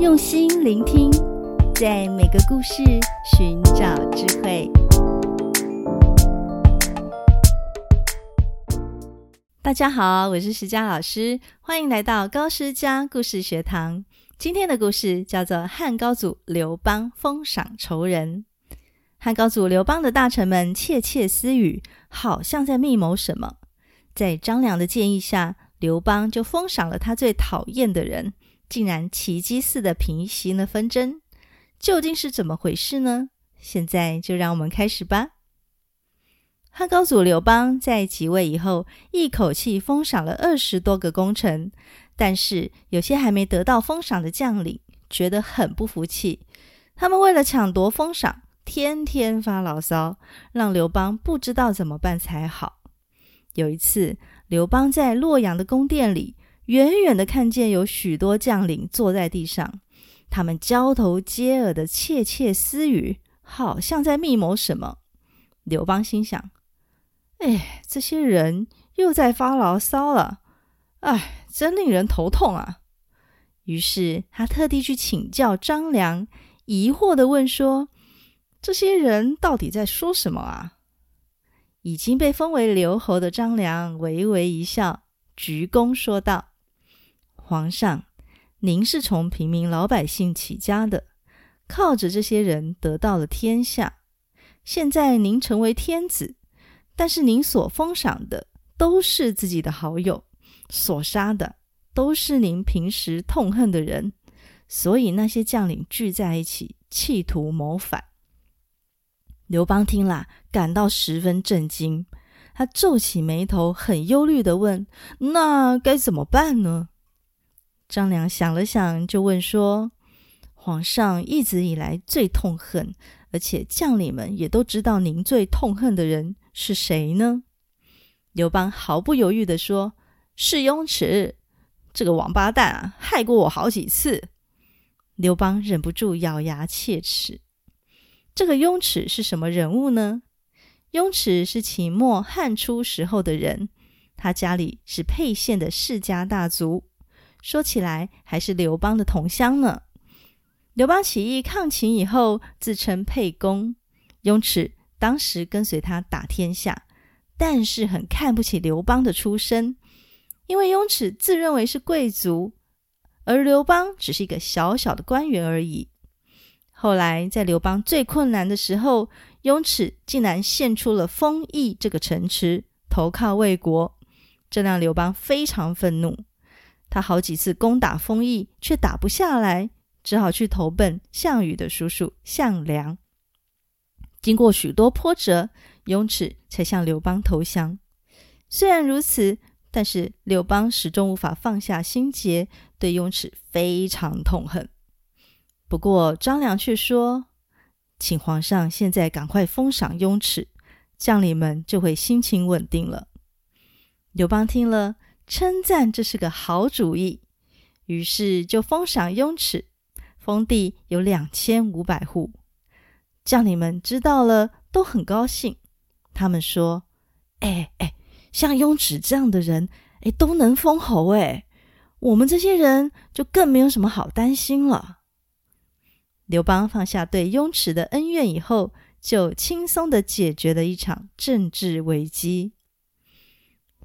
用心聆听，在每个故事寻找智慧。大家好，我是石佳老师，欢迎来到高诗佳故事学堂。今天的故事叫做《汉高祖刘邦封赏仇人》。汉高祖刘邦的大臣们窃窃私语，好像在密谋什么。在张良的建议下，刘邦就封赏了他最讨厌的人，竟然奇迹似的平息了纷争。究竟是怎么回事呢？现在就让我们开始吧。汉高祖刘邦在即位以后，一口气封赏了二十多个功臣，但是有些还没得到封赏的将领觉得很不服气，他们为了抢夺封赏，天天发牢骚，让刘邦不知道怎么办才好。有一次，刘邦在洛阳的宫殿里，远远的看见有许多将领坐在地上，他们交头接耳的窃窃私语，好像在密谋什么。刘邦心想。哎，这些人又在发牢骚了，哎，真令人头痛啊！于是他特地去请教张良，疑惑的问说：“这些人到底在说什么啊？”已经被封为留侯的张良微微一笑，鞠躬说道：“皇上，您是从平民老百姓起家的，靠着这些人得到了天下，现在您成为天子。”但是您所封赏的都是自己的好友，所杀的都是您平时痛恨的人，所以那些将领聚在一起，企图谋反。刘邦听了，感到十分震惊，他皱起眉头，很忧虑的问：“那该怎么办呢？”张良想了想，就问说：“皇上一直以来最痛恨，而且将领们也都知道您最痛恨的人。”是谁呢？刘邦毫不犹豫地说：“是雍齿，这个王八蛋啊，害过我好几次。”刘邦忍不住咬牙切齿。这个雍齿是什么人物呢？雍齿是秦末汉初时候的人，他家里是沛县的世家大族，说起来还是刘邦的同乡呢。刘邦起义抗秦以后，自称沛公，雍齿。当时跟随他打天下，但是很看不起刘邦的出身，因为雍齿自认为是贵族，而刘邦只是一个小小的官员而已。后来在刘邦最困难的时候，雍齿竟然献出了丰邑这个城池，投靠魏国，这让刘邦非常愤怒。他好几次攻打丰邑，却打不下来，只好去投奔项羽的叔叔项梁。经过许多波折，雍齿才向刘邦投降。虽然如此，但是刘邦始终无法放下心结，对雍齿非常痛恨。不过张良却说：“请皇上现在赶快封赏雍齿，将领们就会心情稳定了。”刘邦听了，称赞这是个好主意，于是就封赏雍齿，封地有两千五百户。将领们知道了，都很高兴。他们说：“哎哎，像雍齿这样的人，哎，都能封侯，哎，我们这些人就更没有什么好担心了。”刘邦放下对雍齿的恩怨以后，就轻松的解决了一场政治危机。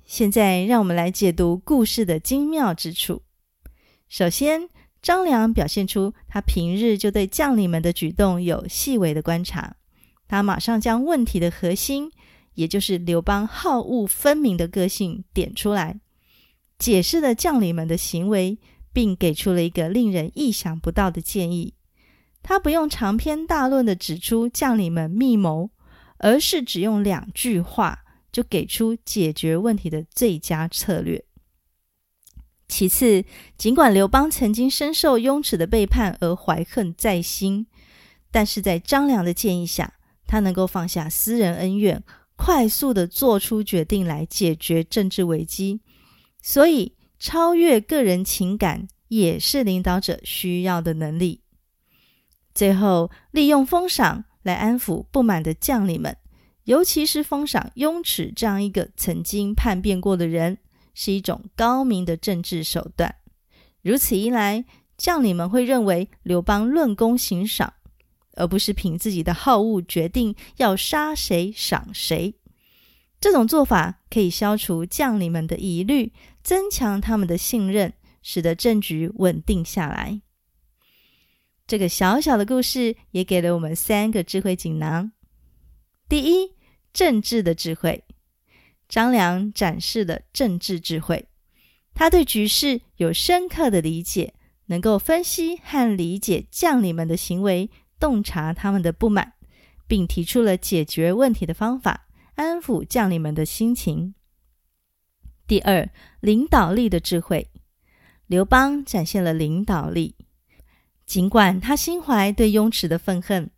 现在，让我们来解读故事的精妙之处。首先，张良表现出他平日就对将领们的举动有细微的观察，他马上将问题的核心，也就是刘邦好恶分明的个性点出来，解释了将领们的行为，并给出了一个令人意想不到的建议。他不用长篇大论的指出将领们密谋，而是只用两句话就给出解决问题的最佳策略。其次，尽管刘邦曾经深受雍齿的背叛而怀恨在心，但是在张良的建议下，他能够放下私人恩怨，快速地做出决定来解决政治危机。所以，超越个人情感也是领导者需要的能力。最后，利用封赏来安抚不满的将领们，尤其是封赏雍齿这样一个曾经叛变过的人。是一种高明的政治手段。如此一来，将领们会认为刘邦论功行赏，而不是凭自己的好恶决定要杀谁赏谁。这种做法可以消除将领们的疑虑，增强他们的信任，使得政局稳定下来。这个小小的故事也给了我们三个智慧锦囊。第一，政治的智慧。张良展示了政治智慧，他对局势有深刻的理解，能够分析和理解将领们的行为，洞察他们的不满，并提出了解决问题的方法，安抚将领们的心情。第二，领导力的智慧。刘邦展现了领导力。尽管他心怀对雍齿的愤恨，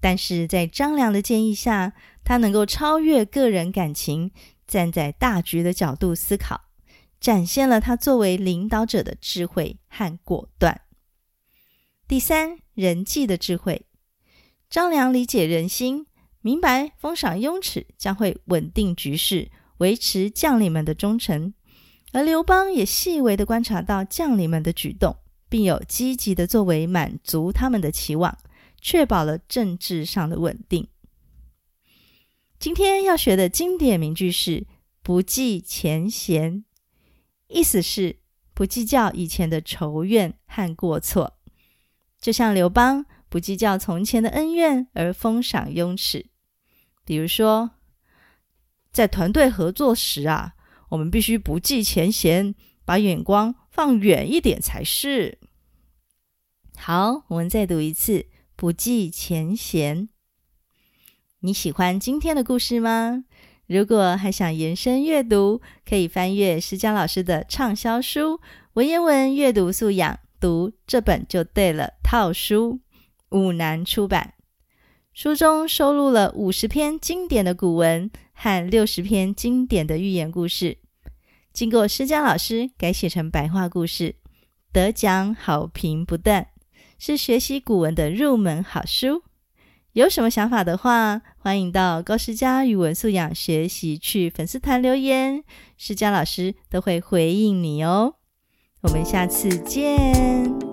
但是在张良的建议下，他能够超越个人感情，站在大局的角度思考，展现了他作为领导者的智慧和果断。第三，人际的智慧。张良理解人心，明白封赏雍齿将会稳定局势，维持将领们的忠诚，而刘邦也细微的观察到将领们的举动。并有积极的作为，满足他们的期望，确保了政治上的稳定。今天要学的经典名句是“不计前嫌”，意思是不计较以前的仇怨和过错。就像刘邦不计较从前的恩怨而封赏雍齿。比如说，在团队合作时啊，我们必须不计前嫌，把眼光放远一点才是。好，我们再读一次“不计前嫌”。你喜欢今天的故事吗？如果还想延伸阅读，可以翻阅诗佳老师的畅销书《文言文阅读素养》，读这本就对了套书，五南出版。书中收录了五十篇经典的古文和六十篇经典的寓言故事。经过诗佳老师改写成白话故事，得奖好评不断，是学习古文的入门好书。有什么想法的话，欢迎到高诗佳语文素养学习去粉丝团留言，诗佳老师都会回应你哦。我们下次见。